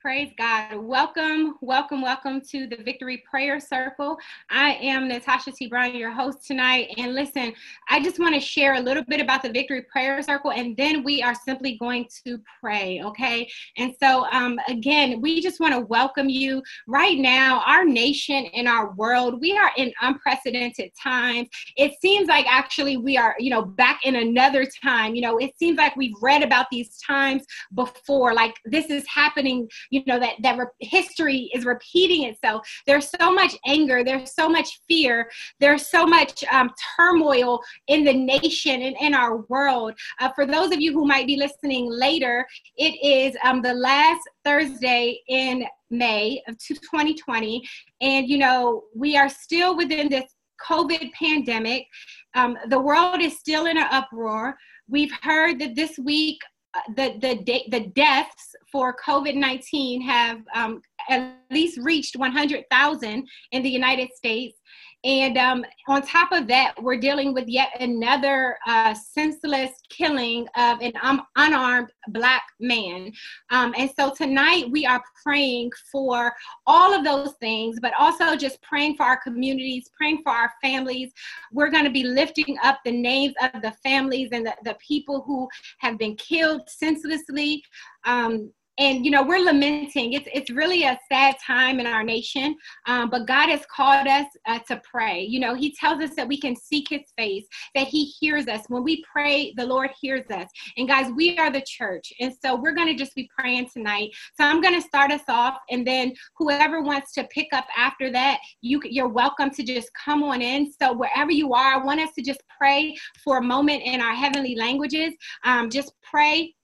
Praise God. Welcome, welcome, welcome to the Victory Prayer Circle. I am Natasha T. Brown, your host tonight. And listen, I just want to share a little bit about the Victory Prayer Circle, and then we are simply going to pray, okay? And so, um, again, we just want to welcome you. Right now, our nation and our world, we are in unprecedented times. It seems like actually we are, you know, back in another time. You know, it seems like we've read about these times before, like this is happening you know that that re- history is repeating itself. There's so much anger there's so much fear there's so much um, turmoil in the nation and in our world. Uh, for those of you who might be listening later it is um, the last thursday in may of 2020 and you know we are still within this covid pandemic. Um, the world is still in an uproar. We've heard that this week the the the deaths for COVID nineteen have um, at least reached one hundred thousand in the United States, and um, on top of that, we're dealing with yet another uh, senseless killing of an um, unarmed black man. Um, and so tonight we are praying for all of those things, but also just praying for our communities, praying for our families. We're going to be lifting up the names of the families and the, the people who have been killed senselessly. Um, and you know we're lamenting. It's it's really a sad time in our nation um, but god has called us uh, to pray. You know he tells us that we can seek his face that he hears us. When we pray the lord hears us. And guys we are the church. And so we're going to just be praying tonight. So i'm going to start us off and then whoever wants to pick up after that you you're welcome to just come on in. So wherever you are i want us to just pray for a moment in our heavenly languages. Um, just pray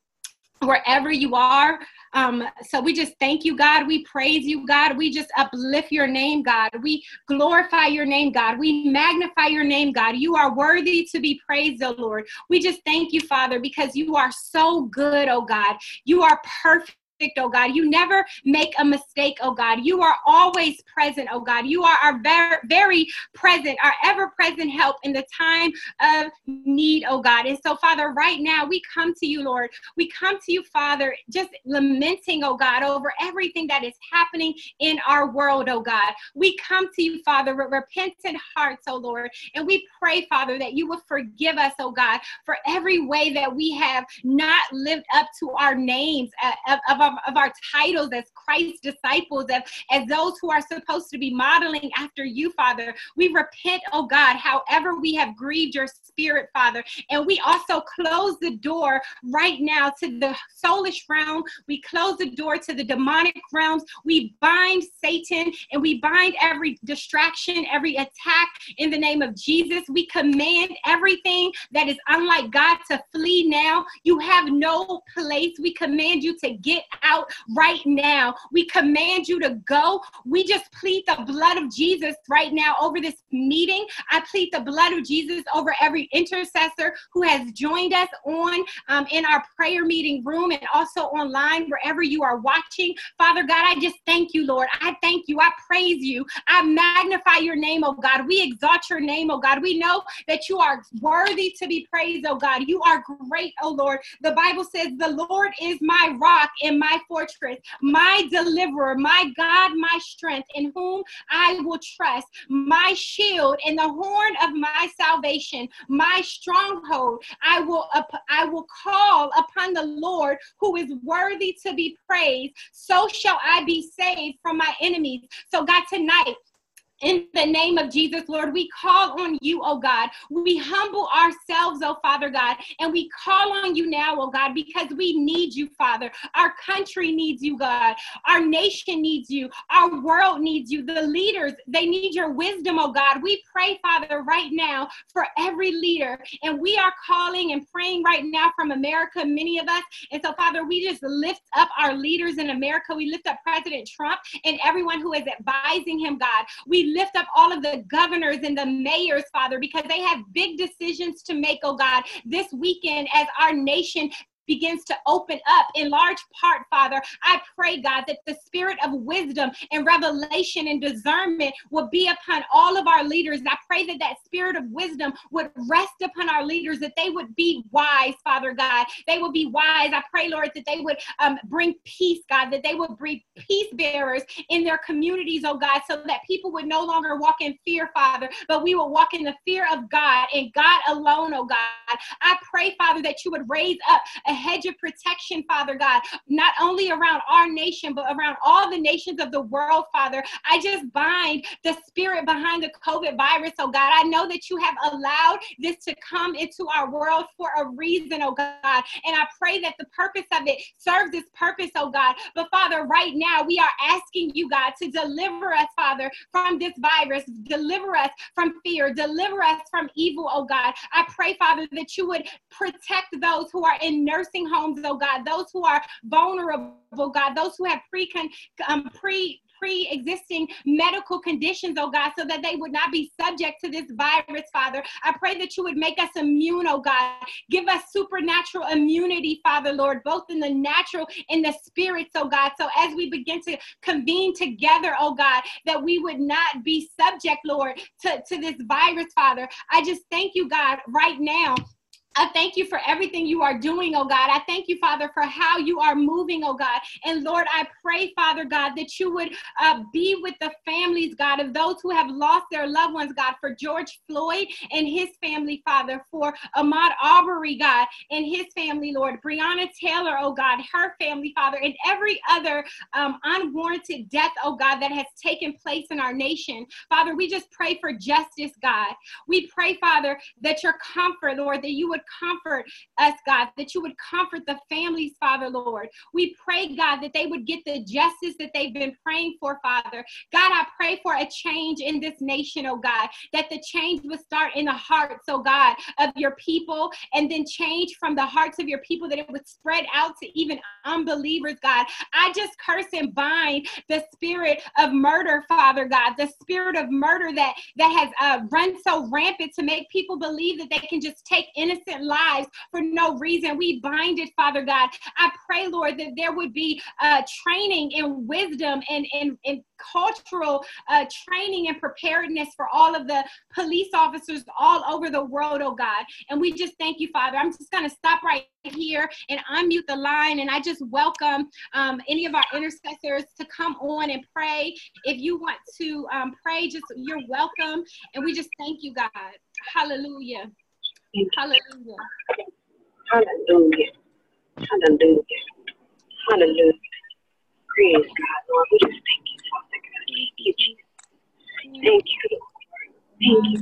wherever you are. Um, so we just thank you, God. We praise you, God. We just uplift your name, God. We glorify your name, God. We magnify your name, God. You are worthy to be praised, oh Lord. We just thank you, Father, because you are so good, oh God. You are perfect oh God. You never make a mistake, oh God. You are always present, oh God. You are our very, very present, our ever present help in the time of need, oh God. And so, Father, right now we come to you, Lord. We come to you, Father, just lamenting, oh God, over everything that is happening in our world, oh God. We come to you, Father, with repentant hearts, oh Lord. And we pray, Father, that you will forgive us, oh God, for every way that we have not lived up to our names uh, of, of of, of our titles as Christ's disciples, as, as those who are supposed to be modeling after you, Father. We repent, oh God, however we have grieved your spirit, Father. And we also close the door right now to the soulish realm. We close the door to the demonic realms. We bind Satan and we bind every distraction, every attack in the name of Jesus. We command everything that is unlike God to flee now. You have no place. We command you to get out right now. We command you to go. We just plead the blood of Jesus right now over this meeting. I plead the blood of Jesus over every intercessor who has joined us on um, in our prayer meeting room and also online, wherever you are watching. Father God, I just thank you, Lord. I thank you. I praise you. I magnify your name, oh God. We exalt your name, oh God. We know that you are worthy to be praised, oh God. You are great, oh Lord. The Bible says, The Lord is my rock and my my fortress, my deliverer, my God, my strength, in whom I will trust, my shield and the horn of my salvation, my stronghold. I will I will call upon the Lord who is worthy to be praised. So shall I be saved from my enemies. So God, tonight in the name of Jesus, Lord, we call on you, oh God. We humble ourselves, oh Father God, and we call on you now, oh God, because we need you, Father. Our country needs you, God. Our nation needs you. Our world needs you. The leaders, they need your wisdom, oh God. We pray, Father, right now for every leader, and we are calling and praying right now from America, many of us. And so, Father, we just lift up our leaders in America. We lift up President Trump and everyone who is advising him, God. We lift up all of the governors and the mayors, Father, because they have big decisions to make, oh God, this weekend as our nation begins to open up in large part, Father, I pray, God, that the spirit of wisdom and revelation and discernment will be upon all of our leaders. And I pray that that spirit of wisdom would rest upon our leaders, that they would be wise, Father God. They would be wise. I pray, Lord, that they would um, bring peace, God, that they would bring peace bearers in their communities, oh God, so that people would no longer walk in fear, Father, but we will walk in the fear of God and God alone, oh God. I pray, Father, that you would raise up a hedge of protection, Father God, not only around our nation, but around all the nations of the world, Father. I just bind the spirit behind the COVID virus, oh God. I know that you have allowed this to come into our world for a reason, oh God. And I pray that the purpose of it serves its purpose, oh God. But Father, right now we are asking you, God, to deliver us, Father, from this virus, deliver us from fear, deliver us from evil, oh God. I pray, Father, that you would protect those who are in nursing homes, oh God, those who are vulnerable, God, those who have pre um, pre pre-existing medical conditions, oh God, so that they would not be subject to this virus, Father. I pray that you would make us immune, oh God. Give us supernatural immunity, Father, Lord, both in the natural and the spirits, oh God. So as we begin to convene together, oh God, that we would not be subject, Lord, to, to this virus, Father. I just thank you, God, right now I thank you for everything you are doing, oh God. I thank you, Father, for how you are moving, oh God. And Lord, I pray, Father God, that you would uh, be with the families, God, of those who have lost their loved ones, God, for George Floyd and his family, Father, for Ahmaud Arbery, God, and his family, Lord. Breonna Taylor, oh God, her family, Father, and every other um, unwarranted death, oh God, that has taken place in our nation. Father, we just pray for justice, God. We pray, Father, that your comfort, Lord, that you would comfort us, God, that you would comfort the families, Father, Lord. We pray, God, that they would get the justice that they've been praying for, Father. God, I pray for a change in this nation, oh God, that the change would start in the hearts, oh God, of your people, and then change from the hearts of your people that it would spread out to even unbelievers, God. I just curse and bind the spirit of murder, Father God, the spirit of murder that that has uh, run so rampant to make people believe that they can just take innocent innocent lives for no reason. We bind it, Father God. I pray, Lord, that there would be uh, training and wisdom and, and, and cultural uh, training and preparedness for all of the police officers all over the world, oh God. And we just thank you, Father. I'm just going to stop right here and unmute the line. And I just welcome um, any of our intercessors to come on and pray. If you want to um, pray, just you're welcome. And we just thank you, God. Hallelujah. Hallelujah. Hallelujah. Hallelujah. Hallelujah. Praise God, Lord. We just thank you, Father God. Thank you, Jesus. Thank you, Lord. Thank you,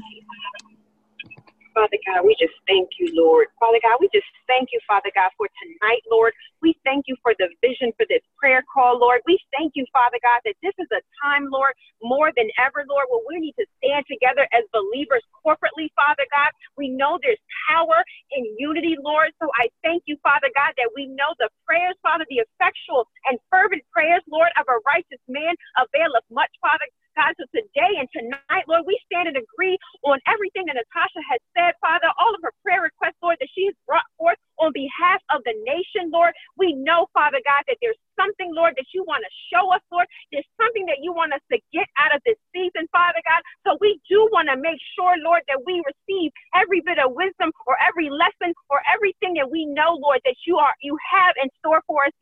Father God, we just thank you, Lord. Father God, we just thank you, Father God, for tonight, Lord. We thank you for the vision for this prayer call, Lord. We thank you, Father God, that this is a time, Lord, more than ever, Lord, where we need to stand together as believers corporately, Father God. We know there's power in unity, Lord. So I thank you, Father God, that we know the prayers, Father, the effectual and fervent prayers, Lord, of a righteous man availeth much, Father God, so today and tonight, Lord, we stand and agree on everything that Natasha has said, Father, all of her prayer requests, Lord, that she has brought forth on behalf of the nation, Lord. We know, Father God, that there's something, Lord, that you want to show us, Lord. There's something that you want us to get out of this season, Father God. So we do want to make sure, Lord, that we receive every bit of wisdom or every lesson or everything that we know, Lord, that you are you have in store for us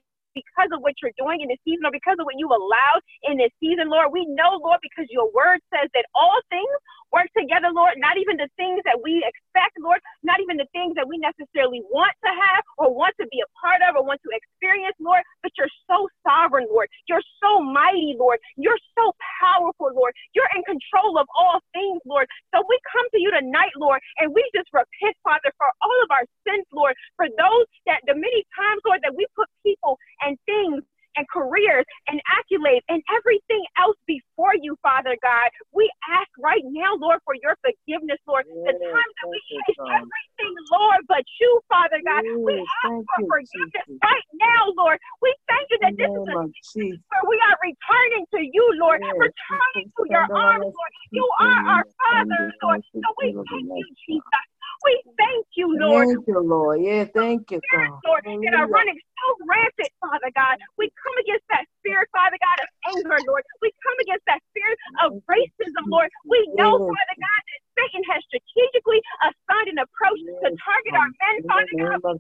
because of what you're doing in this season or because of what you allowed in this season, Lord. We know, Lord, because your word says that all things work together, Lord, not even the things that we expect, Lord, not even the things that we necessarily want to have or want to be a part of or want to experience, Lord, but you're so sovereign, Lord. You're so mighty, Lord. You're so powerful, Lord. You're in control of all things, Lord. So we come to you tonight, Lord, and we just repent, Father, for all of our sins, Lord, for those that the many times, Lord, that we put people and things and careers and accolades and everything else before you, Father God. We ask right now, Lord, for your forgiveness, Lord. Yes, the time that we place everything, Lord, but you, Father God. Yes, we ask for you, forgiveness right now, Lord. We thank you that this is a season where we are returning to you, Lord, yes, returning to your arms, Lord. You are our Father, Lord. So we thank you, Jesus. We thank you, Lord. Thank you, Lord. Yeah, thank you, God. Lord, that are running so rampant, Father God. We come against that spirit, Father God, of anger, Lord. We come against that spirit of racism, Lord. We know, Father God, that Satan has strategically assigned an approach to target our men, Father God.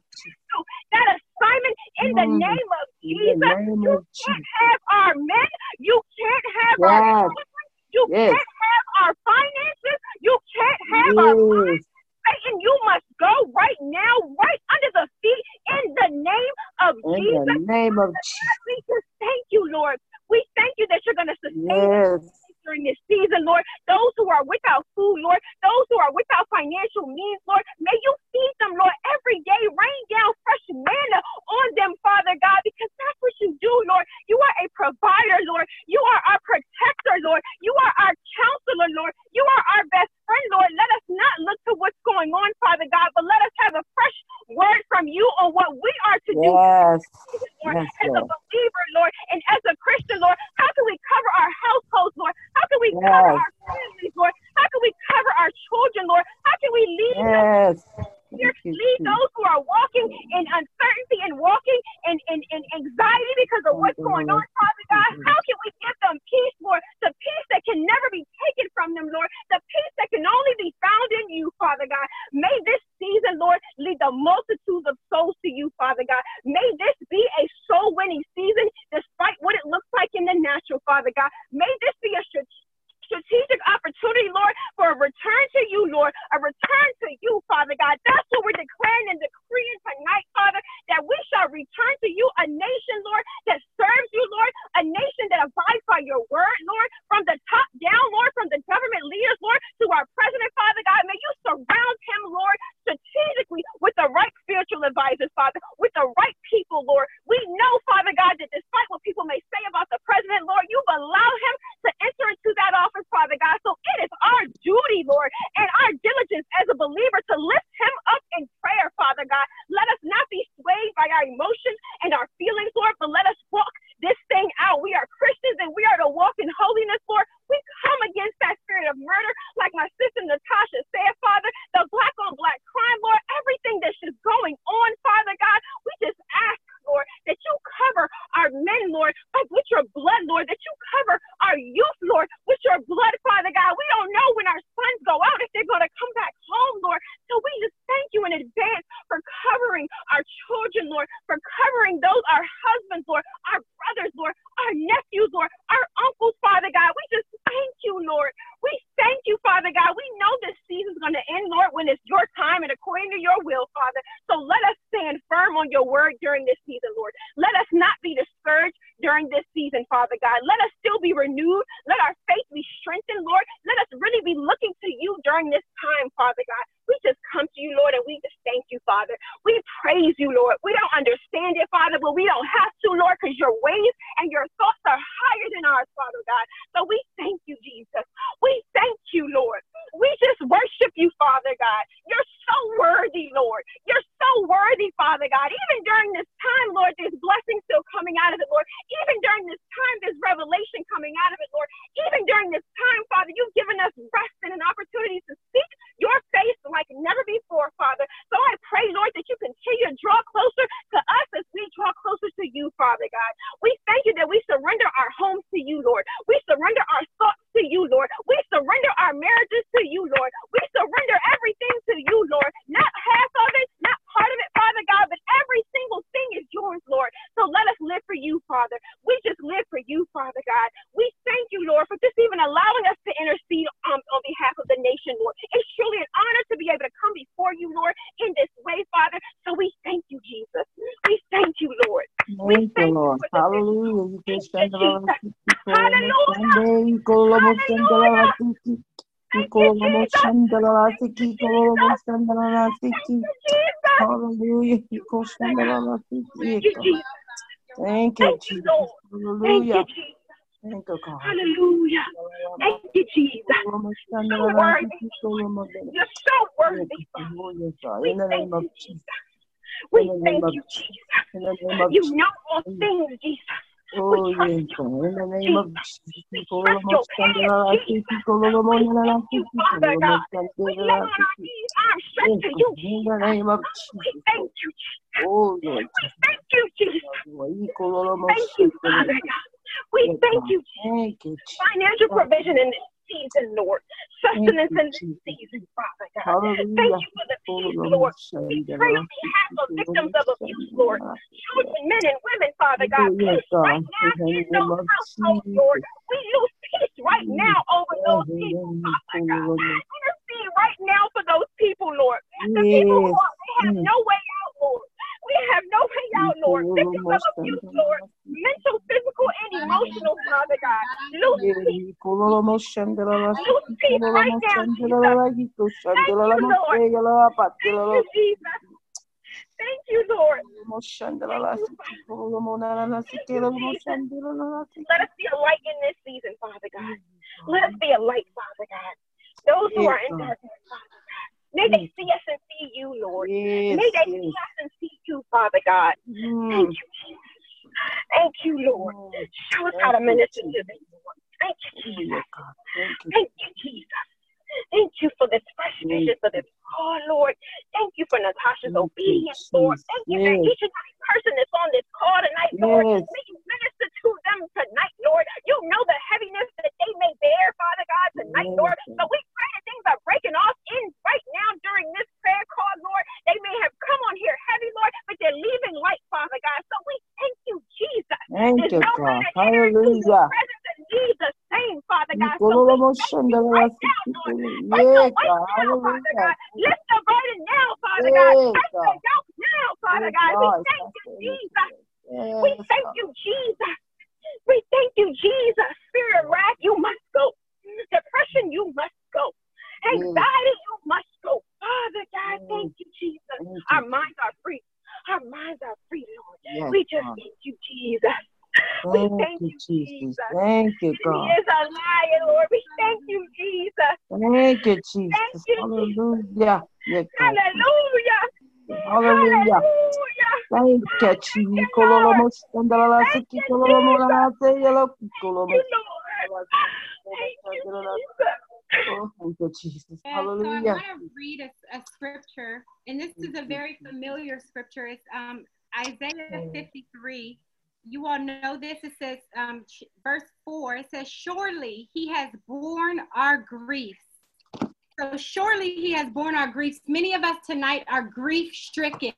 That assignment in the mm. name of Jesus. You can't have our men. You can't have our children. You can't have our finances. You can't have our minds. Satan, you must go right now, right under the feet, in the name of in Jesus. In the name of Jesus. We just thank you, Lord. We thank you that you're going to sustain yes. us during this season, Lord. Those who are without food, Lord. Those who are without financial means, Lord. May you feed them, Lord, every day. Rain down fresh manna on them, Father God, because that's what you do, Lord. You are a provider, Lord. You are our protector, Lord. You are our counselor, Lord. You are our best friend, Lord. Let us not look to what's going on, Father God, but let us have a fresh word from you on what we are to do. Yes. Lord. Yes, as a believer, Lord, and as a Christian, Lord, how can we cover our households, Lord? How can we yes. cover our families, Lord? How can we cover our children, Lord? How can we lead yes. them? Lead those who are walking in uncertainty and walking in, in, in anxiety because of what's going on, Father God. How can we give them peace, Lord? The peace that can never be taken from them, Lord. The peace that can only be found in you, Father God. May this season, Lord, lead the multitudes of souls to you, Father God. May this be a soul winning season, despite what it looks like in the natural, Father God. May this be a strategic opportunity, Lord, for a return to you, Lord, a return to you, Father God. That's what we're declaring and decreeing tonight, Father, that we shall return to you, a nation, Lord, that serves you, Lord, a nation that abides by your word, Lord, from the top down, Lord, from the government leaders, Lord, to our president, Father God. May you surround him, Lord, strategically with the right spiritual advisors, Hallelujah. Thank you, Jesus. Hallelujah. Thank you, God. Hallelujah. Thank you, Jesus. So worthy. You're so worthy. In the name of Jesus. We thank you, Jesus. You know all things, Jesus. Oh, yes, in the name of Jesus. Father God. Lay on our knees, arms strength to you. In the name of We Jesus. thank you. Oh, Lord. Thank you, Jesus. Thank you, Father God. We thank you, Thank you, Jesus. financial provision in this season, Lord. Sustenance in this season, Father God. Hallelujah. Thank you for the peace, Lord. We pray on behalf of victims of abuse, Lord. Children, men, and women, Father God. Peace right now In those households, Lord. We lose peace right now over those people, Father God. Intercede right now for those people, Lord. The people who are, they have Mm. no way out, Lord. We have no way out, Lord. Victims of abuse, Lord. Mental, physical, emotional, Father God. Lose peace. Lose peace right now, Jesus. Thank you, Jesus. Thank you, Lord. Let us be a light in this season, Father God. Let us be a light, Father God. Those who are in darkness, Father God. May they see us and see you, Lord. May they see us and see you, Father God. Mm. Thank you, Jesus. Thank you, Lord. Show us how to minister to them, Thank you, Jesus. Thank you, Jesus. Thank you for this fresh vision, for this call, Lord. Thank you for Natasha's Thank you, obedience, Lord. Thank you Yes. each and every person that's on this call tonight, Lord, Yes. may you minister to them tonight, Lord. You know the heaviness that they may bear, Father God, tonight, Yes. Lord. But we pray that things are breaking off in right now during this prayer call, Lord. They may have come on here heavy, Lord, but they're leaving light, Father God. So we thank you, Jesus. Thank There's you, no God. man that enters into your Hallelujah. Presence and leaves the same, Father God. So we thank you right now, Lord. The weight now, Father God. Lift the burden now, Father God. Take the yoke now, Father God. We thank you, Jesus. We thank you, Jesus. We thank you, Jesus. Spirit wrath, you must go. Depression, you must go. Anxiety, you must go. Father God, thank you, Jesus. Our minds are free. Our minds are free, Lord. We just thank you, Jesus. We Thank thank you, you, Jesus. Jesus. Thank you, God. He God. is a liar, Lord. We thank you, Jesus. Thank you, Jesus. you, Hallelujah. Yes, God. Hallelujah. Hallelujah. Hallelujah. Thank you, Jesus. Kololomo shandalala siki kololomo nalase yelo kololomo. Thank you, Lord. Thank you, Jesus. Oh, thank you, Jesus. Yeah, so I want to read a, a scripture, and this is a very familiar scripture. It's um, Isaiah 53. You all know this. It says, um, verse 4, it says, Surely he has borne our griefs. So surely he has borne our griefs. Many of us tonight are grief stricken.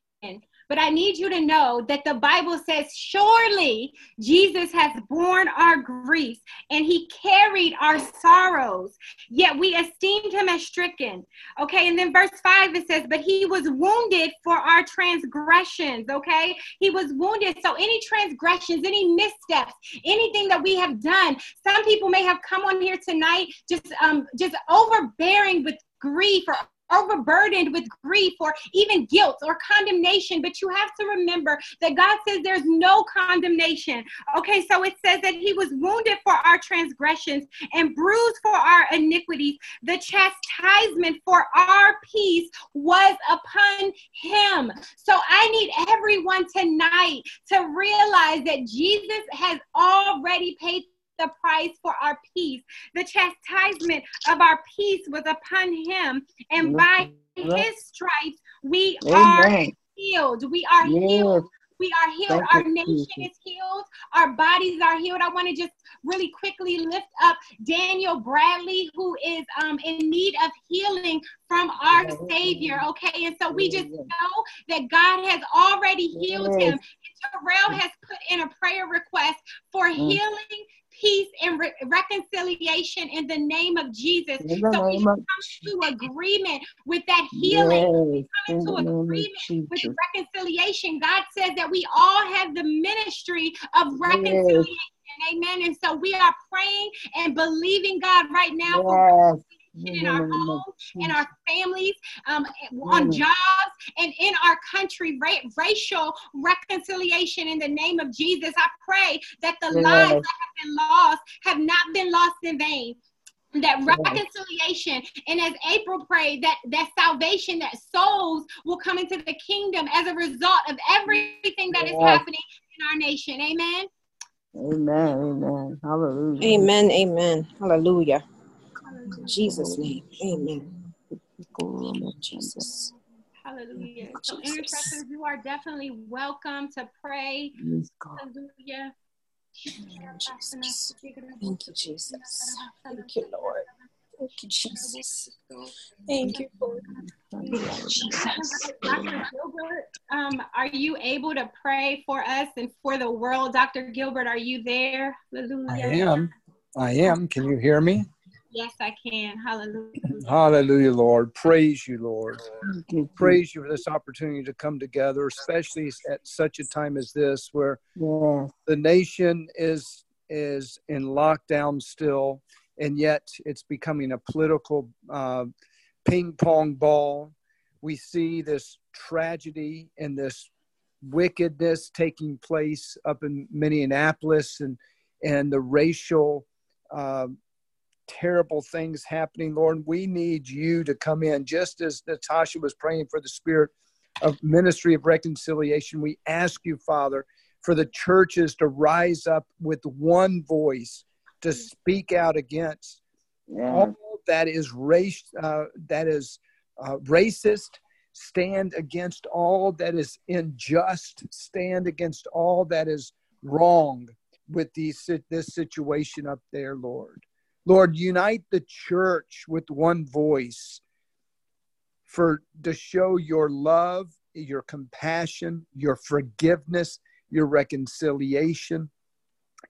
But I need you to know that the Bible says, surely Jesus has borne our griefs and he carried our sorrows, yet we esteemed him as stricken. Okay, and then verse 5 it says, But he was wounded for our transgressions. Okay, he was wounded. So, any transgressions, any missteps, anything that we have done, some people may have come on here tonight just um just overbearing with grief or overburdened with grief or even guilt or condemnation but you have to remember that God says there's no condemnation. Okay so it says that he was wounded for our transgressions and bruised for our iniquities. The chastisement for our peace was upon him. So i need everyone tonight to realize that Jesus has already paid the price for our peace. The chastisement of our peace was upon him, and by his stripes we are healed. We are Yes. healed. We are healed. Thank Our nation Jesus. is healed. Our bodies are healed. I want to just really quickly lift up Daniel Bradley, who is um, in need of healing from our Yes. Savior. Okay, and so we just know that God has already healed him. And Terrell has put in a prayer request for Mm. healing, peace, and re- reconciliation in the name of Jesus. In the So we come to agreement with that healing Yes. come into of agreement with reconciliation. God says that we all have the ministry of reconciliation. Amen. And so we are praying and believing God right now Yes. In in our homes, in our families, um, on jobs, and in our country, ra- racial reconciliation in the name of Jesus. I pray that the Yes. lives that have been lost have not been lost in vain. That reconciliation, and as April prayed, that that salvation, that souls will come into the kingdom as a result of everything that is Yes. happening in our nation. Amen. Amen. Amen. Hallelujah. Amen. Amen. Hallelujah. In Jesus' name. Amen. Jesus. Hallelujah. So, intercessors, you are definitely welcome to pray. Hallelujah. Jesus. Thank you, Jesus. Thank you, Lord. Thank you, Jesus. Thank you, Lord. Jesus. Dr. Gilbert, um, are you able to pray for us and for the world? Dr. Gilbert, are you there? Hallelujah. I am. I am. Can you hear me? Yes, I can. Hallelujah. Hallelujah, Lord. Praise you, Lord. Praise you for this opportunity to come together, especially at such a time as this where yeah. the nation is is in lockdown still, and yet it's becoming a political uh, ping pong ball. We see this tragedy and this wickedness taking place up in Minneapolis and and the racial uh, terrible things happening, Lord. We need you to come in, just as Natasha was praying for the spirit of ministry of reconciliation. We ask you, Father, for the churches to rise up with one voice to speak out against yeah. all that is race, uh, that is uh, racist. Stand against all that is unjust. Stand against all that is wrong with these, this situation up there, Lord. Lord, unite the church with one voice for to show your love, your compassion, your forgiveness, your reconciliation,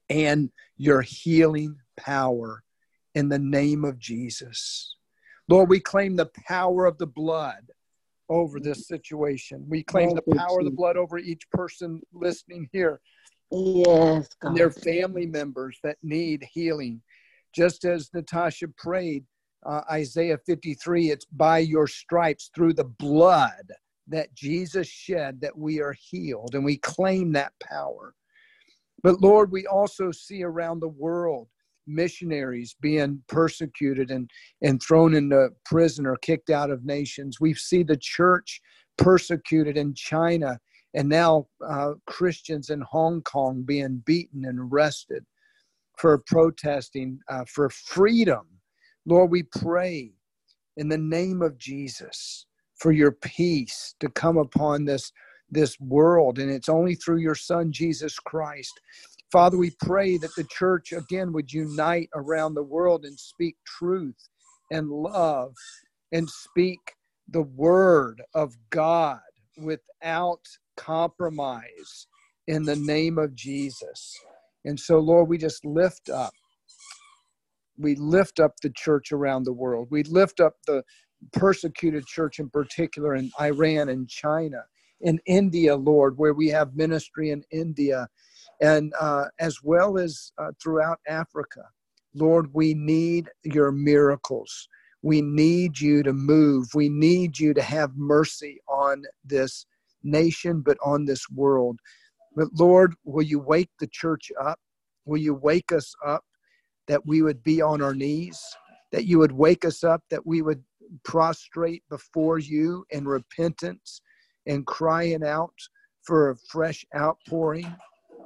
and your healing power in the name of Jesus. Lord, we claim the power of the blood over this situation. We claim the power of the blood over each person listening here. Yes, God. And their family members that need healing just as Natasha prayed, uh, Isaiah 53, it's by your stripes through the blood that Jesus shed that we are healed, and we claim that power. But Lord, we also see around the world missionaries being persecuted and, and thrown into prison or kicked out of nations. We see the church persecuted in China, and now uh, Christians in Hong Kong being beaten and arrested for protesting uh, for freedom. Lord, we pray in the name of Jesus for your peace to come upon this, this world, and it's only through your Son, Jesus Christ. Father, we pray that the church again would unite around the world and speak truth and love and speak the word of God without compromise in the name of Jesus. And so, Lord, we just lift up. We lift up the church around the world. We lift up the persecuted church in particular in Iran and China, in India, Lord, where we have ministry in India, and uh, as well as uh, throughout Africa. Lord, we need your miracles. We need you to move. We need you to have mercy on this nation, but on this world. But Lord, will you wake the church up? Will you wake us up that we would be on our knees? That you would wake us up, that we would prostrate before you in repentance and crying out for a fresh outpouring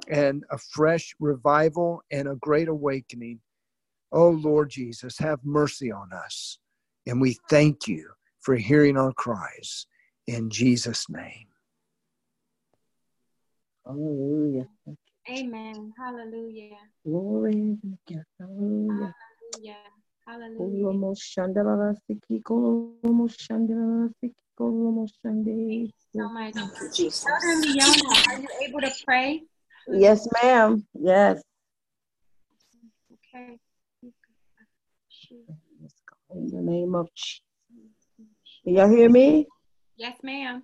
and a fresh revival and a great awakening. Oh Lord Jesus, have mercy on us. And we thank you for hearing our cries. In Jesus' name. Hallelujah. Amen. Hallelujah. Glory. Hallelujah. Hallelujah. Hallelujah. So much. Elder Leona, are you able to pray? Yes, ma'am. Yes. Okay. In the name of Jesus. Y'all hear me? Yes, ma'am.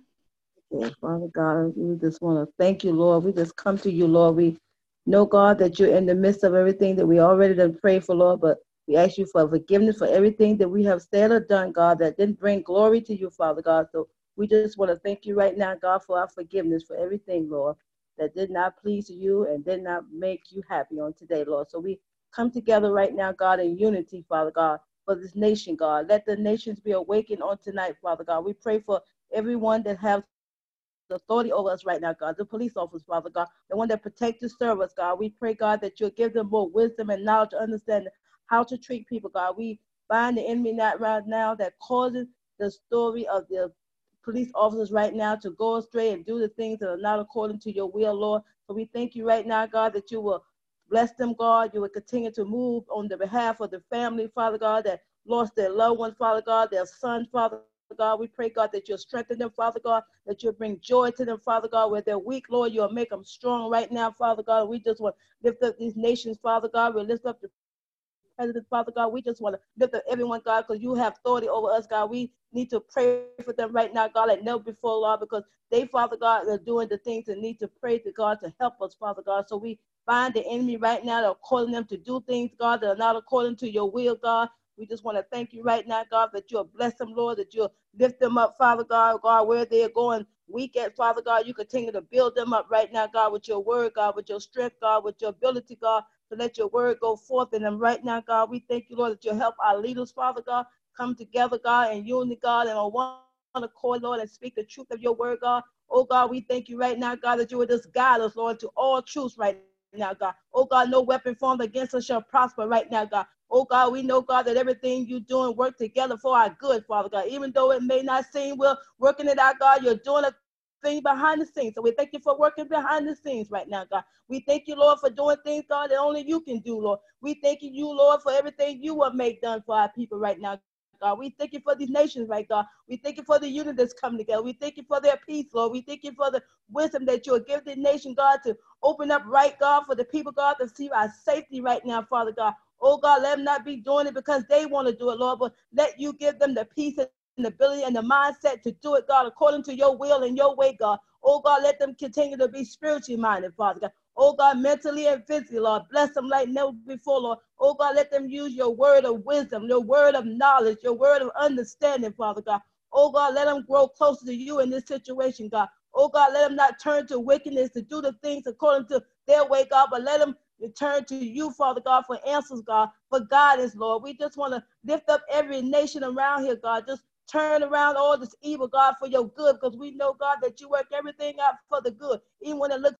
Father God, we just want to thank you, Lord. We just come to you, Lord. We know, God, that you're in the midst of everything that we already done prayed for, Lord, but we ask you for forgiveness for everything that we have said or done, God, that didn't bring glory to you, Father God. So we just want to thank you right now, God, for our forgiveness for everything, Lord, that did not please you and did not make you happy on today, Lord. So we come together right now, God, in unity, Father God, for this nation, God. Let the nations be awakened on tonight, Father God. We pray for everyone that have authority over us right now, God, the police officers, Father God, the one that protect to serve us, God. We pray, God, that you'll give them more wisdom and knowledge to understand how to treat people, God. We bind the enemy not right now that causes the story of the police officers right now to go astray and do the things that are not according to your will, Lord. So we thank you right now, God, that you will bless them, God. You will continue to move on the behalf of the family, Father God, that lost their loved one, Father God, their son, Father God. We pray, God, that you'll strengthen them, Father God, that you'll bring joy to them, Father God, where they're weak, Lord. You'll make them strong right now, Father God. We just want to lift up these nations, Father God. We lift up the president, Father God. We just want to lift up everyone, God, because you have authority over us, God. We need to pray for them right now, God, like never before, Lord, because they, Father God, are doing the things that need to pray to God to help us, Father God. So we bind the enemy right now that are calling them to do things, God, that are not according to your will, God. We just want to thank you right now, God, that you'll bless them, Lord, that you'll lift them up, Father God, God, where they're going weak at, Father God. You continue to build them up right now, God, with your word, God, with your strength, God, with your ability, God, to let your word go forth in them right now, God. We thank you, Lord, that you'll help our leaders, Father God, come together, God, in unity, God, and on one accord, Lord, and speak the truth of your word, God. Oh, God, we thank you right now, God, that you will just guide us, Lord, to all truths right now, God. Oh, God, no weapon formed against us shall prosper right now, God. Oh God, we know, God, that everything you're doing work together for our good, Father God. Even though it may not seem well working it out, God, you're doing a thing behind the scenes. So we thank you for working behind the scenes right now, God. We thank you, Lord, for doing things, God, that only you can do, Lord. We thank you, Lord, for everything you will make done for our people right now. God. We thank you for these nations, right, God. We thank you for the unity that's coming together. We thank you for their peace, Lord. We thank you for the wisdom that you'll give the nation, God, to open up right, God, for the people, God, to see our safety right now, Father God. Oh God, let them not be doing it because they want to do it, Lord, but let you give them the peace and the ability and the mindset to do it, God, according to your will and your way, God. Oh God, let them continue to be spiritually minded, Father God. Oh God, mentally and physically, Lord. Bless them like never before, Lord. Oh God, let them use your word of wisdom, your word of knowledge, your word of understanding, Father God. Oh God, let them grow closer to you in this situation, God. Oh God, let them not turn to wickedness to do the things according to their way, God, but let them we turn to you, Father God, for answers, God, for guidance, Lord. We just want to lift up every nation around here, God. Just turn around all this evil, God, for your good, because we know, God, that you work everything out for the good, even when it looks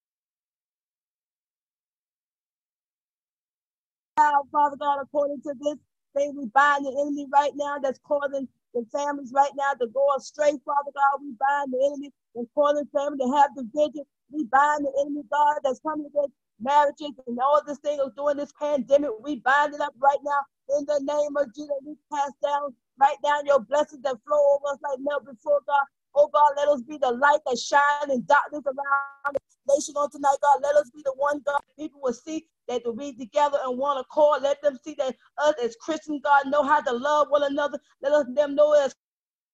Father God, according to this thing, we bind the enemy right now that's causing the families right now to go astray, Father God. We bind the enemy that's causing family to have division. We bind the enemy, God, that's coming against marriages and all this thing of doing this pandemic. We bind it up right now in the name of Jesus. We pass down right down your blessings that flow over us like never before, God. Oh God, let us be the light that shines in darkness around the nation on tonight, God. Let us be the one, God, people will see that to be together and one accord. Let them see that us as Christians, God, know how to love one another. Let us them know as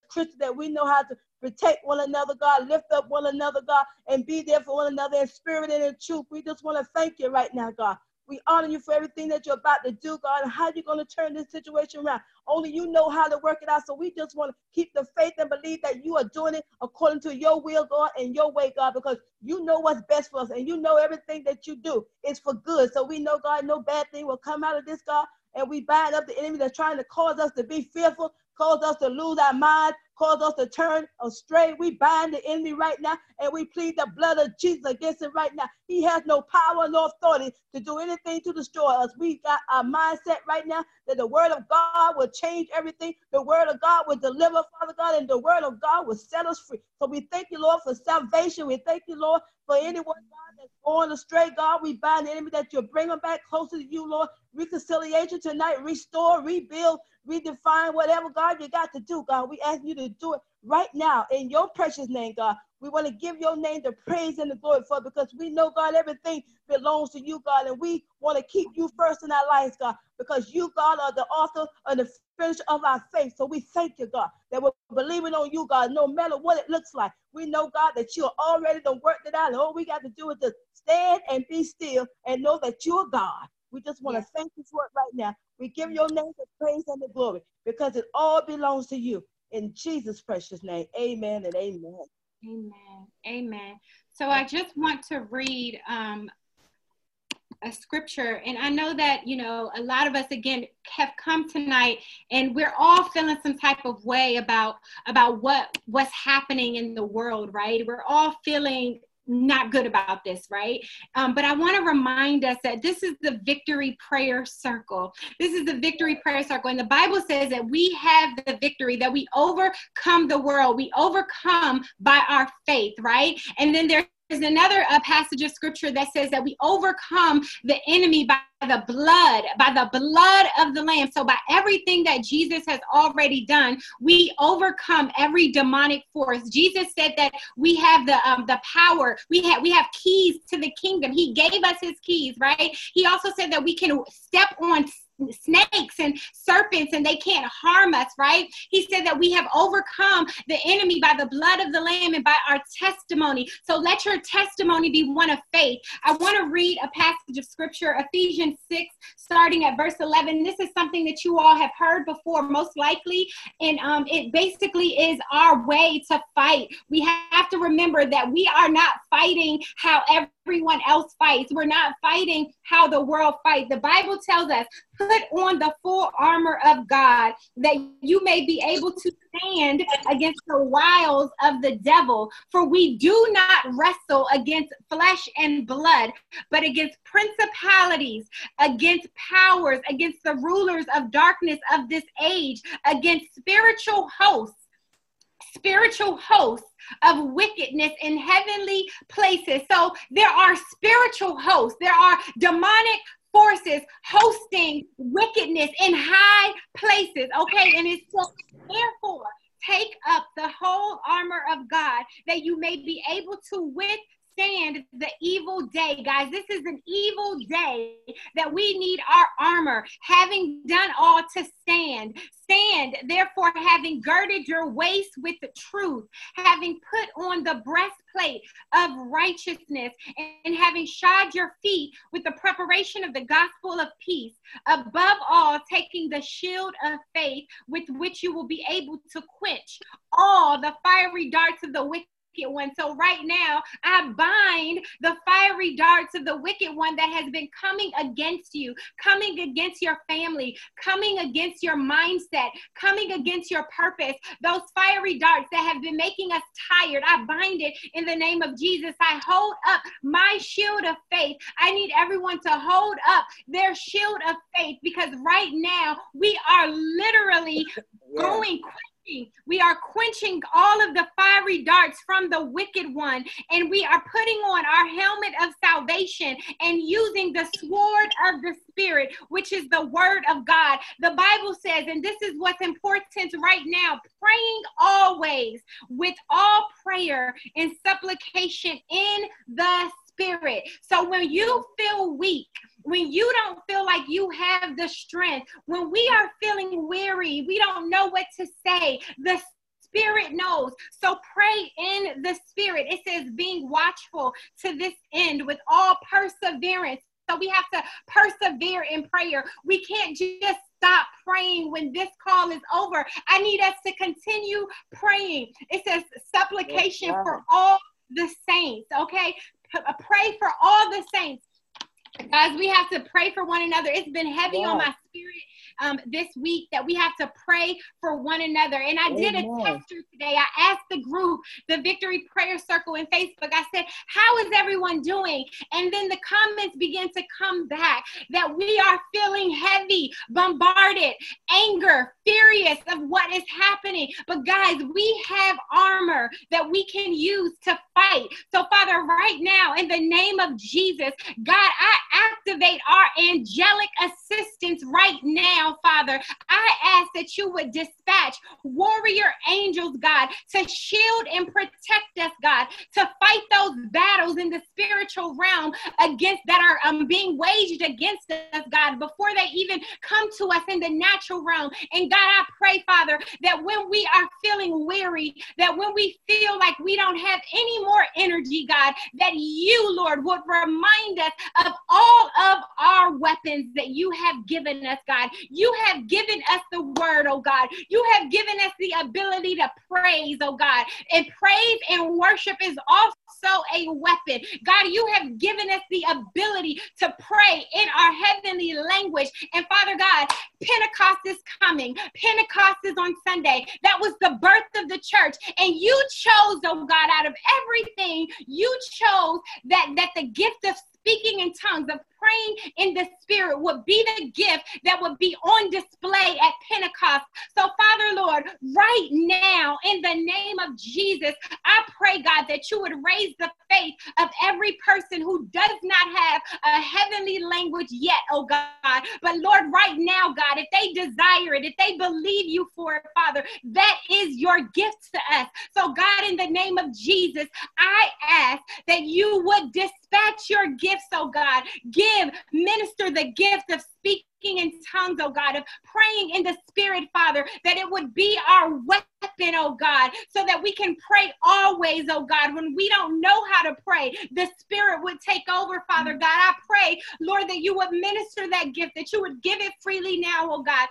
Christians that we know how to protect one another, God, lift up one another, God, and be there for one another in spirit and in truth. We just want to thank you right now, God. We honor you for everything that you're about to do, God, how you're going to turn this situation around. Only you know how to work it out. So we just want to keep the faith and believe that you are doing it according to your will, God, and your way, God, because you know what's best for us and you know everything that you do is for good. So we know, God, no bad thing will come out of this, God. And we bind up the enemy that's trying to cause us to be fearful, cause us to lose our mind, cause us to turn astray. We bind the enemy right now and we plead the blood of Jesus against it right now. He has no power, no authority to do anything to destroy us. We got our mindset right now that the word of God will change everything. The word of God will deliver, Father God, and the word of God will set us free. So we thank you, Lord, for salvation. We thank you, Lord, for anyone, God, that's going astray, God. We bind the enemy that you'll bring them back closer to you, Lord. Reconciliation tonight, restore, rebuild, redefine whatever, God, you got to do, God. We ask you to do it right now in your precious name, God. We want to give your name the praise and the glory for because we know, God, everything belongs to you, God, and we want to keep you first in our lives, God, because you, God, are the author and the finisher of our faith. So we thank you, God, that we're believing on you, God, no matter what it looks like. We know, God, that you're already the work it out, all we got to do is just stand and be still and know that you're God. We just want to thank you for it right now. We give your name the praise and the glory because it all belongs to you. In Jesus' precious name, amen and amen. Amen. Amen. So I just want to read um, a scripture and i know that you know a lot of us again have come tonight and we're all feeling some type of way about about what what's happening in the world right we're all feeling not good about this, right? Um, but I want to remind us that this is the victory prayer circle. This is the victory prayer circle. And the Bible says that we have the victory, that we overcome the world. We overcome by our faith, right? And then there there's another uh, passage of scripture that says that we overcome the enemy by the blood, by the blood of the Lamb. So, by everything that Jesus has already done, we overcome every demonic force. Jesus said that we have the um, the power. We have we have keys to the kingdom. He gave us his keys, right? He also said that we can step on snakes and serpents and they can't harm us, right? He said that we have overcome the enemy by the blood of the Lamb and by our testimony. So let your testimony be one of faith. I want to read a passage of scripture, Ephesians 6, starting at verse 11. This is something that you all have heard before, most likely. And um, it basically is our way to fight. We have to remember that we are not fighting however everyone else fights. We're not fighting how the world fights. The Bible tells us, put on the full armor of God that you may be able to stand against the wiles of the devil. For we do not wrestle against flesh and blood, but against principalities, against powers, against the rulers of darkness of this age, against spiritual hosts spiritual hosts of wickedness in heavenly places. So there are spiritual hosts, there are demonic forces hosting wickedness in high places. Okay, and it's so therefore take up the whole armor of God that you may be able to with withstand the evil day, guys. This is an evil day that we need our armor, having done all to stand. Stand, therefore, having girded your waist with the truth, having put on the breastplate of righteousness, and having shod your feet with the preparation of the gospel of peace. Above all, taking the shield of faith with which you will be able to quench all the fiery darts of the wicked wicked one. So right now, I bind the fiery darts of the wicked one that has been coming against you, coming against your family, coming against your mindset, coming against your purpose. Those fiery darts that have been making us tired, I bind it in the name of Jesus. I hold up my shield of faith. I need everyone to hold up their shield of faith because right now we are literally yeah. going we are quenching all of the fiery darts from the wicked one, and we are putting on our helmet of salvation and using the sword of the Spirit, which is the word of God. The Bible says, and this is what's important right now praying always with all prayer and supplication in the Spirit. So when you feel weak, when you don't feel like you have the strength, when we are feeling weary, we don't know what to say, the Spirit knows. So pray in the Spirit. It says, being watchful to this end with all perseverance. So we have to persevere in prayer. We can't just stop praying when this call is over. I need us to continue praying. It says supplication for all the saints, okay? Pray for all the saints. Guys, we have to pray for one another. It's been heavy yeah. on my spirit um, this week that we have to pray for one another. And I Amen. did a tester today. I asked the group, the Victory Prayer Circle in Facebook, I said, How is everyone doing? And then the comments began to come back that we are feeling heavy, bombarded, anger, furious of what is happening. But guys, we have armor that we can use to fight. So, Father, right now, in the name of Jesus, God, I activate our angelic assistance right now, Father. I ask that you would dispatch warrior angels, God, to shield and protect us, God, to fight those battles in the spiritual realm against that are um, being waged against us, God, before they even come to us in the natural realm. And God, I pray, Father, that when we are feeling weary, that when we feel like we don't have any more energy, God, that you, Lord, would remind us of all of our weapons that you have given us, God. You have given us the word, oh God. You have given us the ability to praise, oh God. And praise and worship is also a weapon. God, you have given us the ability to pray in our heavenly language. And Father God, Pentecost is coming. Pentecost is on Sunday. That was the birth of the church. And you chose, oh God, out of everything, you chose that, that the gift of speaking in tongues, of praying in the spirit would be the gift that would be on display at Pentecost. So, Father Lord, right now, in the name of Jesus, I pray, God, that you would raise the faith of every person who does not have a heavenly language yet, oh God. But Lord, right now, God, if they desire it, if they believe you for it, Father, that is your gift to us. So, God, in the name of Jesus, I ask that you would dispatch your gifts, oh God. Give give, minister the gift of speaking in tongues, oh God, of praying in the spirit, Father, that it would be our weapon, oh God, so that we can pray always, oh God, when we don't know how to pray, the spirit would take over, Father God. I pray, Lord, that you would minister that gift, that you would give it freely now, oh God,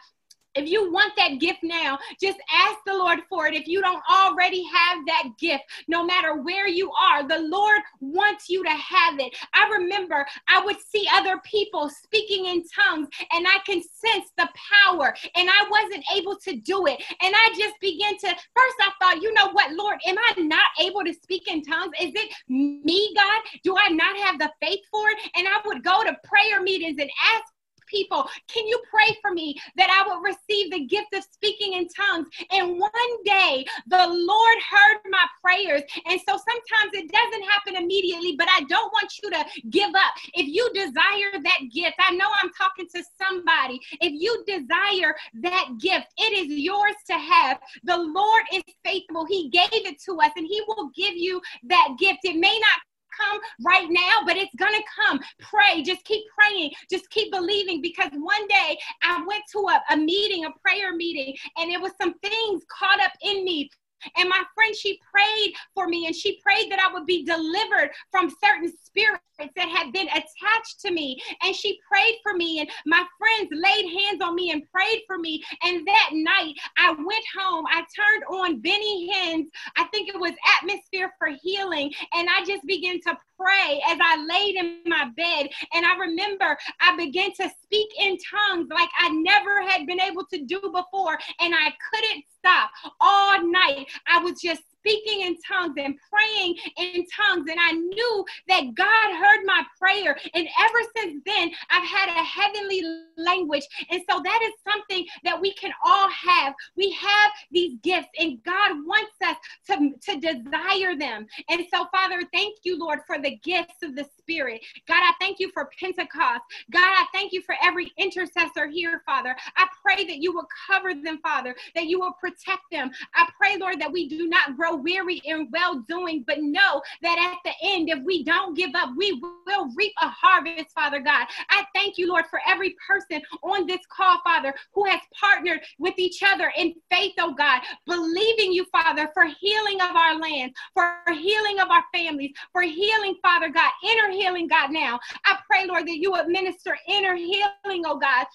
if you want that gift now, just ask the Lord for it. If you don't already have that gift, no matter where you are, the Lord wants you to have it. I remember I would see other people speaking in tongues and I can sense the power and I wasn't able to do it. And I just began to, first I thought, you know what, Lord, am I not able to speak in tongues? Is it me, God? Do I not have the faith for it? And I would go to prayer meetings and ask people, can you pray for me that I will receive the gift of speaking in tongues? And one day the Lord heard my prayers. And so sometimes it doesn't happen immediately, but I don't want you to give up. If you desire that gift, I know I'm talking to somebody. If you desire that gift, it is yours to have. The Lord is faithful. He gave it to us and He will give you that gift. It may not come right now, but it's gonna come. Pray, just keep praying, just keep believing. Because one day I went to a, a meeting, a prayer meeting, and it was some things caught up in me and my friend, she prayed for me and she prayed that I would be delivered from certain spirits that had been attached to me. And she prayed for me, and my friends laid hands on me and prayed for me. And that night, I went home. I turned on Benny Hinn's, I think it was Atmosphere for Healing, and I just began to pray as I laid in my bed. And I remember I began to speak in tongues like I never had been able to do before, and I couldn't stop all night. I was just speaking in tongues and praying in tongues. And I knew that God heard my prayer. And ever since then, I've had a heavenly language. And so that is something that we can all have. We have these gifts, and God wants us to, to desire them. And so, Father, thank you, Lord, for the gifts of the Spirit. God, I thank you for Pentecost. God, I thank you for every intercessor here, Father. I pray that you will cover them, Father, that you will protect them. I pray, Lord, that we do not grow weary in well doing, but know that at the end, if we don't give up, we will reap a harvest, Father God. I thank you, Lord, for every person on this call, Father, who has partnered with each other in faith, oh God, believing you, Father, for healing of our land, for healing of our families, for healing, Father God, inner healing, God, now. I pray, Lord, that you administer inner healing, oh God,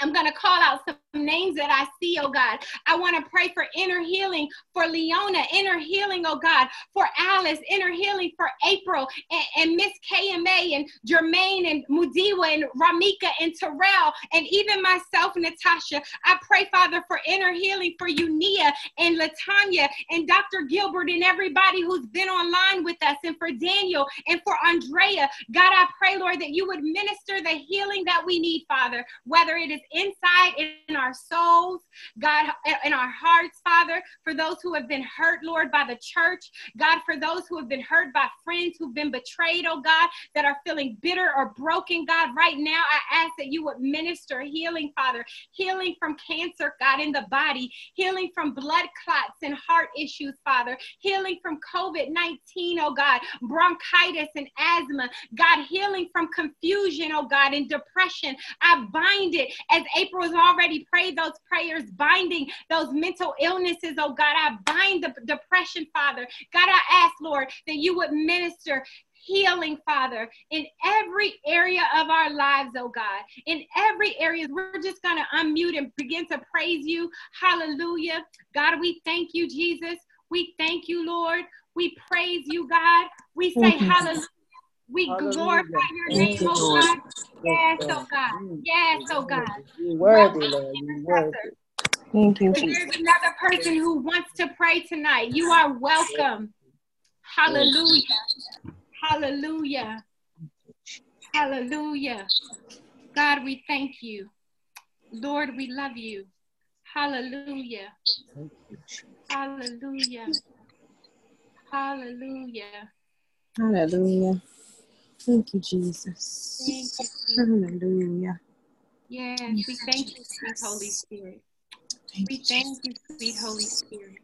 I'm going to call out some names that I see, oh God. I want to pray for inner healing for Leona, inner healing, oh God, for Alice, inner healing for April and, and Miss KMA and Jermaine and Mudiwa and Ramika and Terrell and even myself, Natasha. I pray, Father, for inner healing for Unia and Latanya and Dr. Gilbert and everybody who's been online with us and for Daniel and for Andrea. God, I pray, Lord, that you would minister the healing that we need, Father, whether it is inside in our souls, God, in our hearts, Father, for those who have been hurt, Lord, by the church, God, for those who have been hurt by friends who've been betrayed, oh God, that are feeling bitter or broken, God, right now, I ask that you would minister healing, Father, healing from cancer, God, in the body, healing from blood clots and heart issues, Father, healing from COVID 19, oh God, bronchitis and asthma, God, healing from confusion, oh God, and depression. I bind it as as April has already prayed those prayers, binding those mental illnesses, oh God, I bind the depression, Father. God, I ask, Lord, that you would minister healing, Father, in every area of our lives, oh God. In every area, we're just going to unmute and begin to praise you. Hallelujah. God, we thank you, Jesus. We thank you, Lord. We praise you, God. We say hallelujah. We Hallelujah. glorify your name, you, oh Lord. God. Yes, oh, oh God. Yes, oh, oh God. You worthy, Lord. You worthy. Thank you, If there's another person who wants to pray tonight, you are welcome. Hallelujah. Hallelujah. Hallelujah. God, we thank you. Lord, we love you. Hallelujah. Hallelujah. Hallelujah. Hallelujah. Thank you, Jesus. Thank you. Hallelujah. Yes, we thank you, sweet Holy Spirit. Thank We you, thank Jesus. you, sweet Holy Spirit.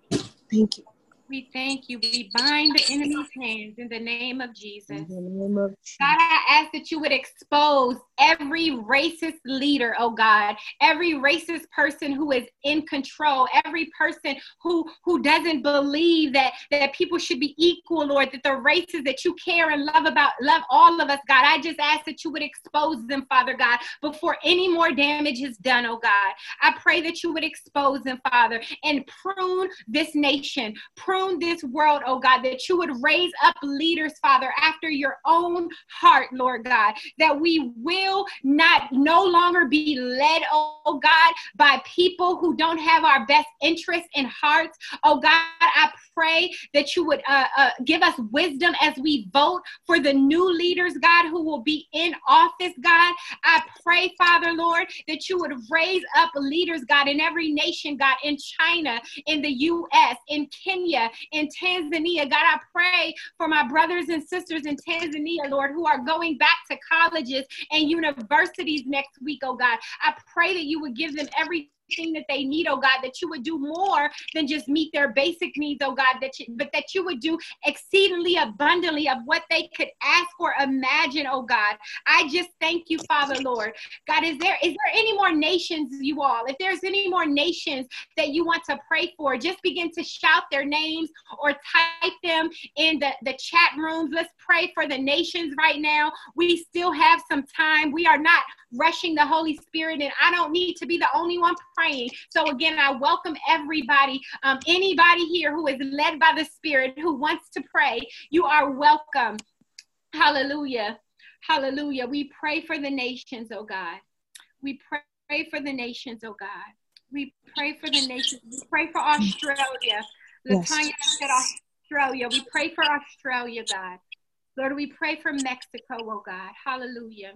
Thank you. We thank you. We bind the enemy's hands in the name of Jesus. Name of Jesus. God, I ask that you would expose every racist leader, oh God, every racist person who is in control, every person who who doesn't believe that that people should be equal, Lord, that the races that you care and love about, love all of us, God. I just ask that you would expose them, Father God, before any more damage is done, oh God. I pray that you would expose them, Father, and prune this nation, prune this world, oh God, that you would raise up leaders, Father, after your own heart, Lord God, that we will not no longer be led, oh God, by people who don't have our best interests in hearts. Oh God, I pray that you would uh, uh, give us wisdom as we vote for the new leaders, God, who will be in office, God. I pray, Father, Lord, that you would raise up leaders, God, in every nation, God, in China, in the U.S., in Kenya, in Tanzania. God, I pray for my brothers and sisters in Tanzania, Lord, who are going back to colleges and universities next week, oh God. I pray that you would give them every everything that they need, oh God, that you would do more than just meet their basic needs, oh God, that you, but that you would do exceedingly abundantly of what they could ask or imagine, oh God. I just thank you, Father, Lord. God, is there is there any more nations, you all? If there's any more nations that you want to pray for, just begin to shout their names or type them in the, the chat rooms. Let's pray for the nations right now. We still have some time. We are not rushing the Holy Spirit, and I don't need to be the only one praying. So, again, I welcome everybody, um, anybody here who is led by the Spirit who wants to pray. You are welcome. Hallelujah. Hallelujah. We pray for the nations, oh God. We pray for the nations, oh God. We pray for the nations. We pray for Australia. Yes. Latanya said Australia. We pray for Australia, God. Lord, we pray for Mexico, oh God. Hallelujah.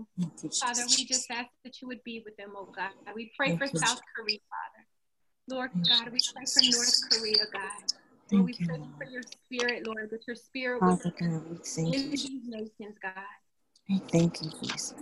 Father, we just ask that you would be with them, oh God. We pray for South Korea, Father. Lord God, we pray for North Korea, God. Lord, we pray for your spirit, Lord, that your spirit would Father God, we thank in these nations, God. Thank you, Jesus.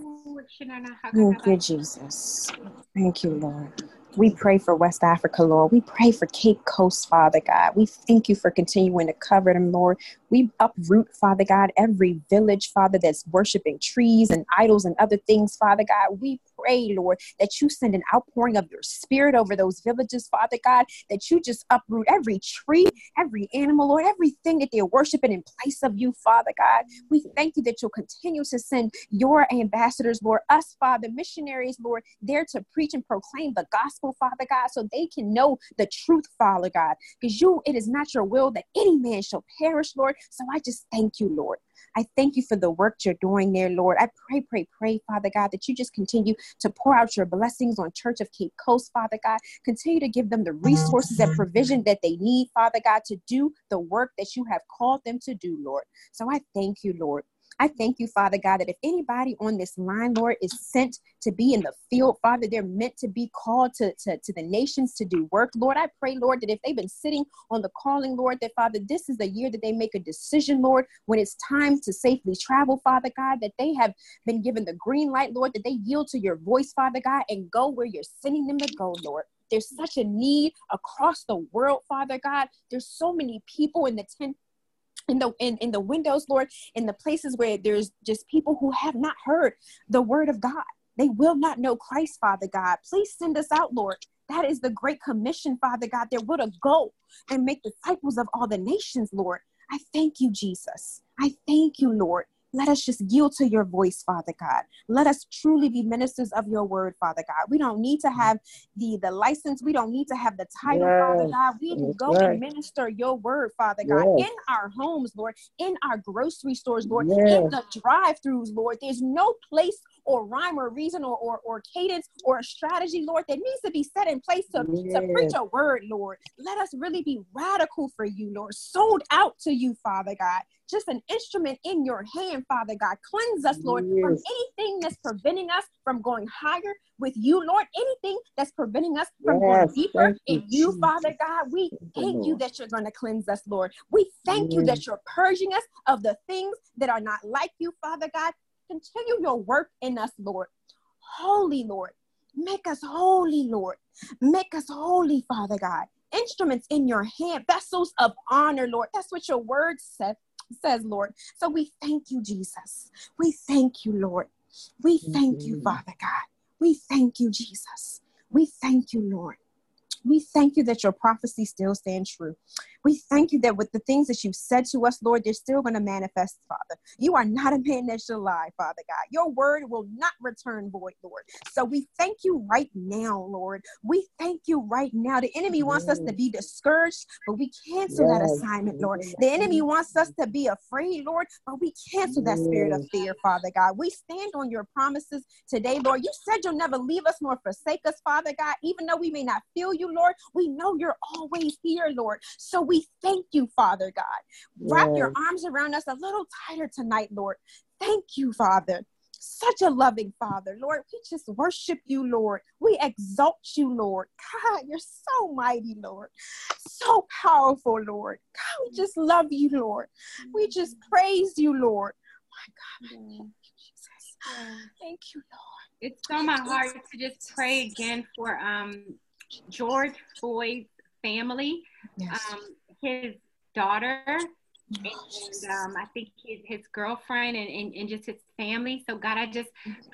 Thank you. Jesus. Thank you, Lord. We pray for West Africa, Lord. We pray for Cape Coast, Father God. We thank you for continuing to cover them, Lord. We uproot, Father God, every village, Father, that's worshiping trees and idols and other things, Father God. We pray, Lord, that you send an outpouring of your spirit over those villages, Father God, that you just uproot every tree, every animal, Lord, everything that they're worshiping in place of you, Father God. We thank you that you'll continue to send your ambassadors, Lord, us, Father, missionaries, Lord, there to preach and proclaim the gospel, Father God, so they can know the truth, Father God. Because you, it is not your will that any man shall perish, Lord. So I just thank you, Lord. I thank you for the work you're doing there, Lord. I pray, pray, pray, Father God, that you just continue to pour out your blessings on Church of Cape Coast, Father God. Continue to give them the resources and provision that they need, Father God, to do the work that you have called them to do, Lord. So I thank you, Lord. I thank you, Father God, that if anybody on this line, Lord, is sent to be in the field, Father, they're meant to be called to, to, to the nations to do work. Lord, I pray, Lord, that if they've been sitting on the calling, Lord, that Father, this is the year that they make a decision, Lord, when it's time to safely travel, Father God, that they have been given the green light, Lord, that they yield to your voice, Father God, and go where you're sending them to go, Lord. There's such a need across the world, Father God. There's so many people in the 10 in the in, in the windows, Lord, in the places where there's just people who have not heard the word of God. They will not know Christ, Father God. Please send us out, Lord. That is the great commission, Father God, that we're go and make disciples of all the nations, Lord. I thank you, Jesus. I thank you, Lord. Let us just yield to your voice, Father God. Let us truly be ministers of your word, Father God. We don't need to have the, the license. We don't need to have the title, yes. Father God. We go and minister your word, Father God, yes. in our homes, Lord, in our grocery stores, Lord, in the drive-throughs, Lord. There's no place or rhyme or reason or, or, or cadence or a strategy, Lord, that needs to be set in place to, to preach a word, Lord. Let us really be radical for you, Lord, sold out to you, Father God just an instrument in your hand, Father God. Cleanse us, Lord, yes. from anything that's preventing us from going higher with you, Lord. Anything that's preventing us from yes. going deeper in you, you, Father God. We thank you that you're going to cleanse us, Lord. We thank yes. you that you're purging us of the things that are not like you, Father God. Continue your work in us, Lord. Holy Lord. Make us holy, Lord. Make us holy, Father God instruments in your hand, vessels of honor, Lord. That's what your word says says, Lord. So we thank you, Jesus. We thank you, Lord. We thank you, mm-hmm. Father God. We thank you, Jesus. We thank you, Lord. We thank you that your prophecy still stands true. We thank you that with the things that you've said to us, Lord, they're still going to manifest, Father. You are not a man that shall lie, Father God. Your word will not return void, Lord. So we thank you right now, Lord. We thank you right now. The enemy wants us to be discouraged, but we cancel yes. that assignment, Lord. The enemy wants us to be afraid, Lord, but we cancel that spirit of fear, Father God. We stand on your promises today, Lord. You said you'll never leave us nor forsake us, Father God. Even though we may not feel you, Lord, we know you're always here, Lord. So we thank you, Father God. Wrap your arms around us a little tighter tonight, Lord. Thank you, Father. Such a loving Father, Lord. We just worship you, Lord. We exalt you, Lord. God, you're so mighty, Lord. So powerful, Lord. God, we just love you, Lord. We just praise you, Lord. My God, thank you, Jesus. Thank you, Lord. It's on my heart to just pray again for um George Floyd's family. Yes. Um, his daughter and um, I think his, his girlfriend and, and, and, just his family. So God, I just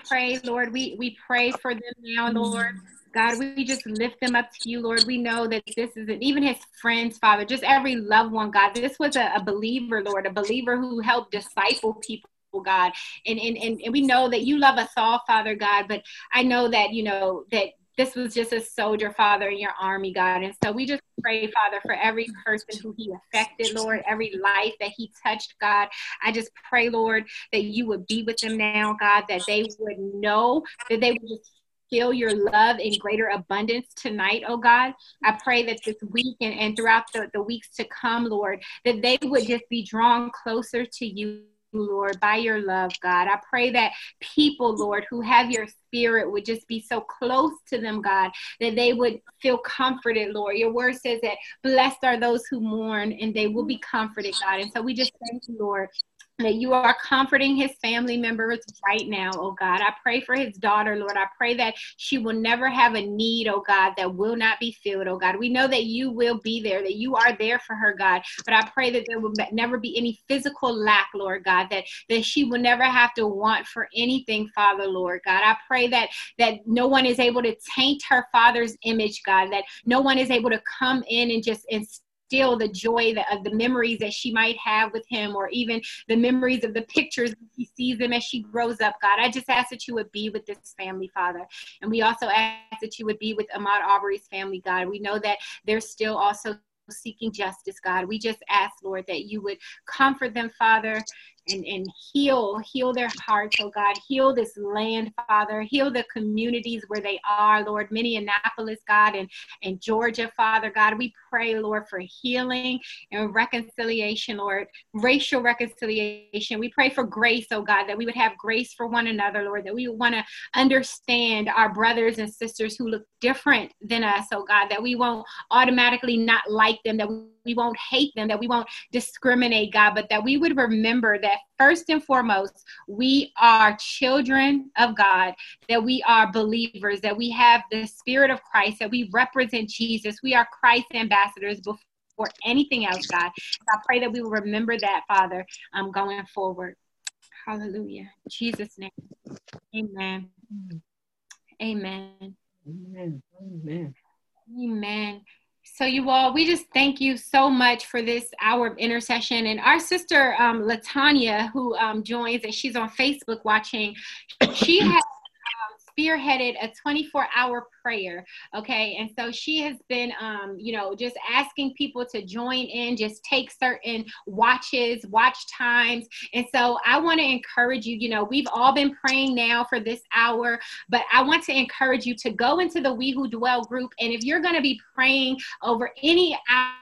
pray, Lord, we, we pray for them now, Lord. God, we just lift them up to you, Lord. We know that this isn't even his friends, Father, just every loved one, God. This was a, a believer, Lord, a believer who helped disciple people. God, and, and and and we know that you love us all, Father God. But I know that you know that this was just a soldier, Father, in your army, God. And so we just pray, Father, for every person who he affected, Lord, every life that he touched, God. I just pray, Lord, that you would be with them now, God, that they would know that they would just feel your love in greater abundance tonight, oh God. I pray that this week and, and throughout the, the weeks to come, Lord, that they would just be drawn closer to you Lord, by your love, God. I pray that people, Lord, who have your spirit would just be so close to them, God, that they would feel comforted, Lord. Your word says that blessed are those who mourn and they will be comforted, God. And so we just thank you, Lord, that you are comforting his family members right now, oh God. I pray for his daughter, Lord. I pray that she will never have a need, oh God, that will not be filled, oh God. We know that you will be there, that you are there for her, God. But I pray that there will never be any physical lack, Lord God, that, that she will never have to want for anything, Father, Lord God. I pray that that no one is able to taint her father's image, God, that no one is able to come in and just and still the joy that, of the memories that she might have with him or even the memories of the pictures he sees them as she grows up god i just ask that you would be with this family father and we also ask that you would be with Ahmaud Arbery's family god we know that they're still also seeking justice god we just ask lord that you would comfort them father and, and heal, heal their hearts, oh God. Heal this land, Father. Heal the communities where they are, Lord. Minneapolis, God, and, and Georgia, Father God. We pray, Lord, for healing and reconciliation, Lord. Racial reconciliation. We pray for grace, oh God, that we would have grace for one another, Lord, that we would want to understand our brothers and sisters who look different than us, oh God, that we won't automatically not like them, that we won't hate them, that we won't discriminate, God, but that we would remember that first and foremost, we are children of God, that we are believers, that we have the Spirit of Christ, that we represent Jesus. We are Christ ambassadors before anything else, God. I pray that we will remember that, Father, um, going forward. Hallelujah. In Jesus' name. Amen. Amen. Amen. Amen. Amen. So, you all, we just thank you so much for this hour of intercession. And our sister, um, Latanya, who um, joins, and she's on Facebook watching, she has spearheaded a 24 hour prayer. Okay. And so she has been, um, you know, just asking people to join in, just take certain watches, watch times. And so I want to encourage you, you know, we've all been praying now for this hour, but I want to encourage you to go into the We Who Dwell group. And if you're going to be praying over any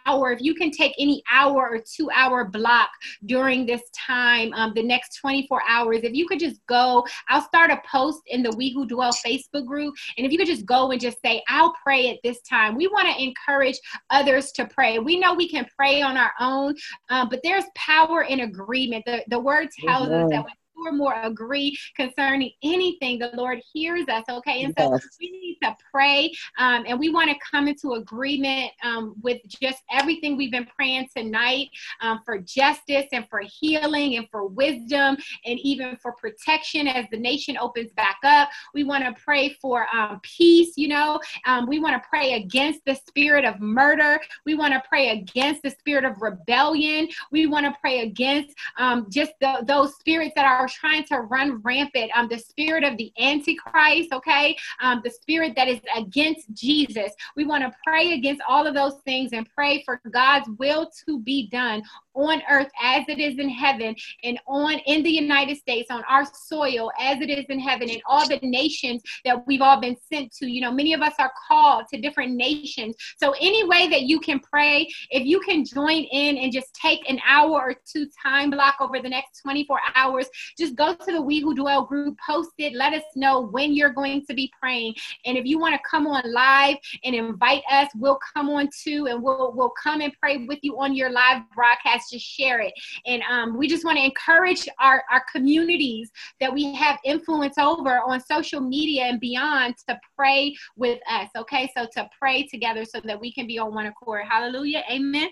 hour, if you can take any hour or two hour block during this time, um, the next 24 hours, if you could just go, I'll start a post in the We Who Dwell Facebook group. And if you could just go and just say, I'll pray at this time. We want to encourage others to pray. We know we can pray on our own, um, but there's power in agreement. The, the word tells us that when two or more agree concerning anything, the Lord hears us. Okay. And so we need to pray um, and we want to come into agreement um, with just everything we've been praying tonight um, for justice and for healing and for wisdom and even for protection as the nation opens back up. We want to pray for um, peace, you know. Um, we want to pray against the spirit of murder. We want to pray against the spirit of rebellion. We want to pray against um, just the, those spirits that are trying to run rampant. Um, the spirit of the Antichrist, okay? Um, the spirit that is against Jesus. We want to pray against all of those things and pray for God's will to be done on earth as it is in heaven and on in the United States on our soil as it is in heaven and all the nations that we've all been sent to. You know, many of us are called to different nations. So, any way that you can pray, if you can join in and just take an hour or two time block over the next 24 hours, just go to the We Who Dwell group, post it, let us know when you're going to be praying. And if you want to come on live and invite us, we'll come on too and we'll we'll come and pray with you on your live broadcast. Just share it. And um, we just want to encourage our, our communities that we have influence over on social media and beyond to pray with us. Okay, so to pray together so that we can be on one accord. Hallelujah. Amen.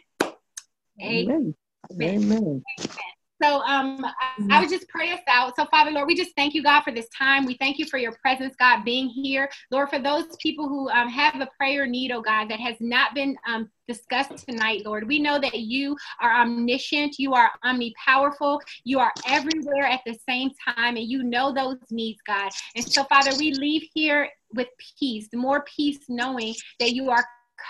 Amen. Amen. Amen. Amen. So um, I, I would just pray us out. So Father, Lord, we just thank you, God, for this time. We thank you for your presence, God, being here. Lord, for those people who um, have a prayer need, oh God, that has not been um, discussed tonight, Lord. We know that you are omniscient, you are omnipowerful, you are everywhere at the same time, and you know those needs, God. And so, Father, we leave here with peace, more peace knowing that you are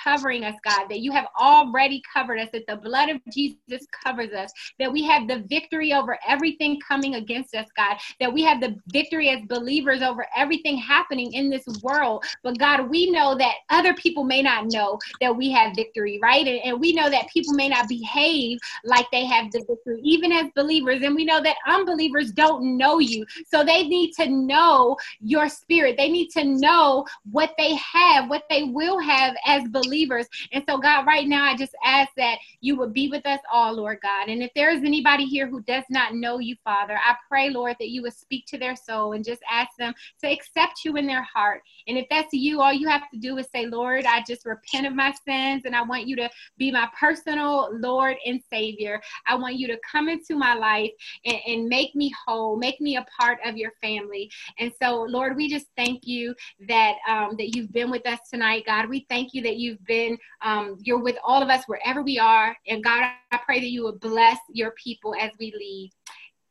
covering us, God, that you have already covered us, that the blood of Jesus covers us, that we have the victory over everything coming against us, God, that we have the victory as believers over everything happening in this world. But God, we know that other people may not know that we have victory, right? And, and we know that people may not behave like they have the victory, even as believers. And we know that unbelievers don't know you. So they need to know your spirit. They need to know what they have, what they will have as believers believers. And so, God, right now, I just ask that you would be with us all, Lord God. And if there is anybody here who does not know you, Father, I pray, Lord, that you would speak to their soul and just ask them to accept you in their heart. And if that's you, all you have to do is say, Lord, I just repent of my sins and I want you to be my personal Lord and Savior. I want you to come into my life and, and make me whole, make me a part of your family. And so, Lord, we just thank you that um, that you've been with us tonight, God. We thank you that you you've been. Um, you're with all of us wherever we are. And God, I pray that you will bless your people as we leave.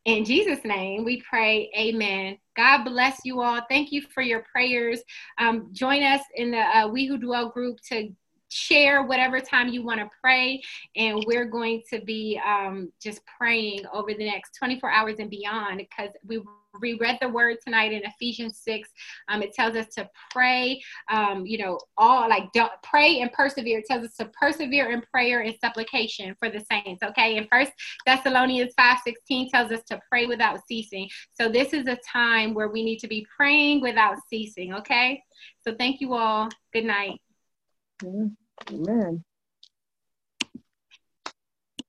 In Jesus' name, we pray, Amen. God bless you all. Thank you for your prayers. Um, join us in the uh, We Who Dwell group to share whatever time you want to pray. And we're going to be um, just praying over the next 24 hours and beyond because we we read the word tonight in Ephesians 6. Um, it tells us to pray, um, you know, all like don't pray and persevere. It tells us to persevere in prayer and supplication for the saints. Okay. And first Thessalonians 5 16 tells us to pray without ceasing. So this is a time where we need to be praying without ceasing. Okay. So thank you all. Good night. Amen.